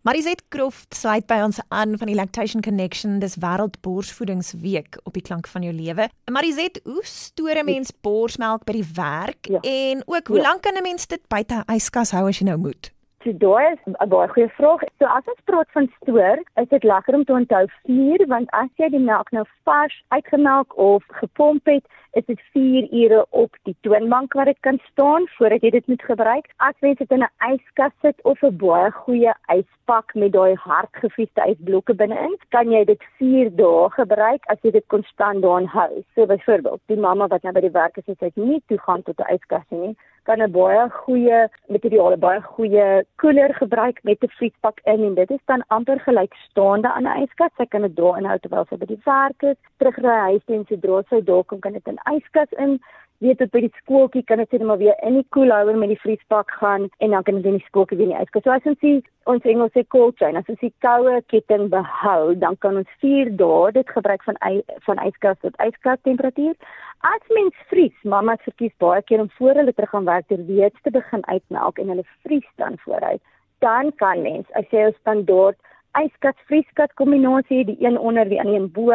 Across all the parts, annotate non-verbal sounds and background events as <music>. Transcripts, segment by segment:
Mariset Croft sluit by ons aan van die Lactation Connection dis Wêreldborsvoedingsweek op die klank van jou lewe. Mariset, hoe stoor 'n mens borsmelk by die werk ja. en ook hoe ja. lank kan 'n mens dit buite yskas hou as jy nou moet? So daai is 'n baie goeie vraag. So as ons praat van stoor, is dit lekker om te onthou 4 want as jy die melk nou vars uitgemelk of gepomp het, is dit 4 ure op die toonbank waar dit kan staan voordat jy dit moet gebruik. As jy dit in 'n yskas sit of 'n baie goeie yspak met daai hardgevriesde ysblokke binne-in, kan jy dit 4 dae gebruik as jy dit konstant daarin hou. So byvoorbeeld, die mamma wat nou by die werk is, het nie toegang tot 'n yskas nie, kan 'n baie goeie materiaal, baie goeie koeler gebruik met 'n vriespak in en dit is dan amper gelykstaande aan 'n yskas. Sy kan dit daar inhou terwyl sy by die werk is, terugry huis toe en sodra sy daar kom kan dit in yskas in weet dit by die skooltjie kan dit net maar weer in die koelhouer met die vriespak gaan en dan kan dit in die skooltjie weer die yskas. So as ons sien ons Engels sê cold chain, as ons die koue ketting behou, dan kan ons 4 dae dit gebruik van van yskas tot yskas temperatuur. As mens vries, mamma verkies baie keer om voor hulle terug gaan werk ter weet te begin uitmelk en hulle vries dan vooruit. Dan kan mens as jy 'n standaard yskas vrieskas kombinasie, die een onder die ander bo,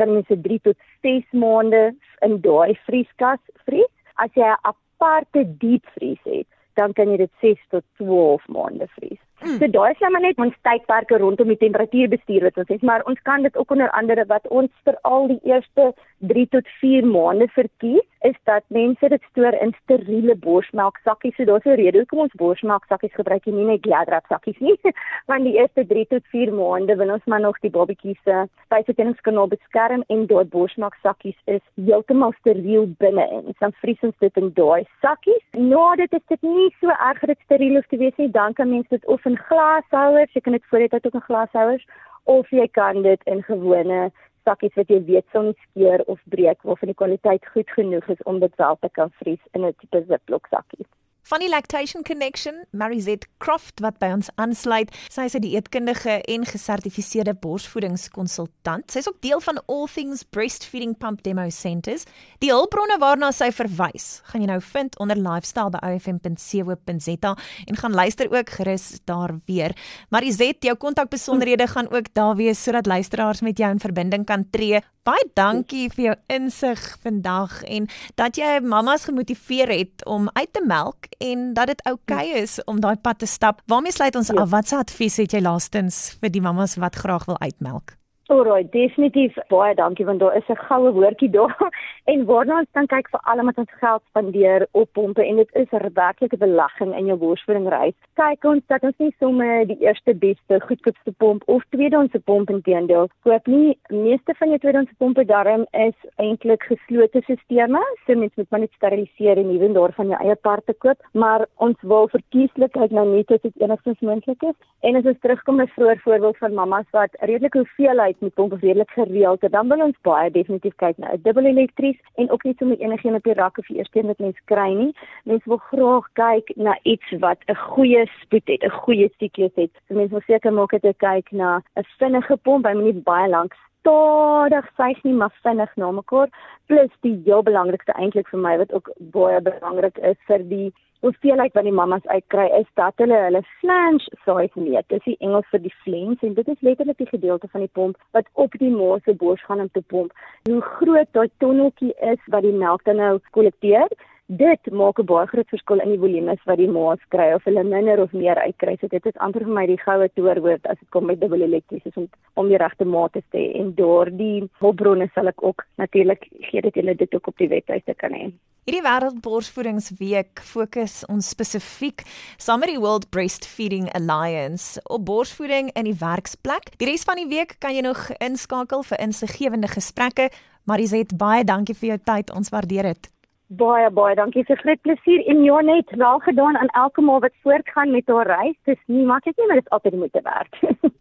kan jy se 3 tot 6 maande in daai vrieskas vries. As jy 'n aparte diepvries het, dan kan jy dit 6 tot 12 maande vries. Mm. So daai is nou net ons tydperke rondom die temperatuurbestuur wat ons sê, maar ons kan dit ook onder andere wat ons vir al die eerste 3 tot 4 maande verkies, is dat mense dit stoor in steriele borsmelk sakkies. So daar's 'n rede hoekom ons borsmelk sakkies gebruik en nie net gladrap sakkies nie. <laughs> Want die eerste 3 tot 4 maande wil ons maar nog die babatjies se spysverteringskanaal beskerm en daai borsmelk sakkies is heeltemal steriel binne-in. Dan vries ons dit in daai sakkies. Nou dit is dit nie so erg dat dit steriel hoef te wees nie. Dan kan mense dit of in glashouers, jy kan dit voor dit ook in glashouers of jy kan dit in gewone sakkies wat jy weet sou nie skeur of breek waarvan die kwaliteit goed genoeg is om dit wel te kan vries in 'n tipe Ziploc sakkie. Van die Lactation Connection, Marizet Croft wat by ons aansluit. Sy is 'n dieetkundige en gesertifiseerde borsvoedingskonsultant. Sy is ook deel van All Things Breastfeeding Pump Demo Centers. Die hulpbronne waarna sy verwys, gaan jy nou vind onder lifestyle by ofm.co.za en gaan luister ook gerus daar weer. Marizet, jou kontakbesonderhede gaan ook daar wees sodat luisteraars met jou in verbinding kan tree. Baie dankie vir jou insig vandag en dat jy mamas gemotiveer het om uit te melk en dat dit oukei okay is om daai pad te stap. Waarmee sluit ons ja. af? Watse advies het jy laastens vir die mammas wat graag wil uitmelk? Alraai, definitief baie dankie want daar is 'n goue woordjie <laughs> daar. En waarna ons dan kyk vir almal wat ons geld spandeer op pompe en dit is 'n werklike belegging in jou borsvoeding reis. Kyk ons dat ons nie sommer die eerste beste goedkoopste pomp of tweedehandse pomp inteendeel koop nie. Meeste van jou tweedehandse pompe darm is eintlik geslote stelsels. So mens moet maar net steriliseer en ewen daarvan jou eie parte koop, maar ons wil verkieslik kyk na net as dit enigstens moontlik is. En as ons terugkom na vroeë voorbeeld van mammas wat redelik hoeveelheid met pompe redelik gereeld dan wil ons baie definitief kyk na 'n dubbel elektries en ook nie sommer enigiemand op die rakke vir eers teen wat mens kry nie. Mense wil graag kyk na iets wat 'n goeie spoed het, 'n goeie siklus het. So mense wil seker maak dat jy kyk na 'n vinnige pomp, hy moet nie baie lank stadig sy nie maar vinnig na mekaar plus die heel belangrikste eintlik vir my wat ook baie belangrik is vir die hoeveelheid wat die mammas uitkry is dat hulle hulle flange size meet. Dis die Engels vir die flange en dit is letterlik die gedeelte van die pomp wat op die ma se bors gaan om te pomp. Hoe groot daai tonneltjie is wat die melk dan nou kollekteer, dit maak 'n baie groot verskil in die volumes wat die maas kry of hulle minder of meer uitkry. So dit is amper vir my die goue toorwoord as dit kom met dubbel elektriese om om die regte mate te hê en daardie hulpbronne sal ek ook natuurlik gee dit julle dit ook op die webtuiste kan hê. Hierdie wêreldborsvoedingsweek fokus ons spesifiek saam met die World Breastfeeding Alliance op borsvoeding in die werksplek. Die res van die week kan jy nog inskakel vir insiggewende gesprekke. Mariset, baie dankie vir jou tyd. Ons waardeer dit. Baie baie dankie vir groot plesier en ja net wel gedaan aan elke maal wat voortgaan met haar reis. Dis nie maklik nie, maar dit is altyd moeite werd. <laughs>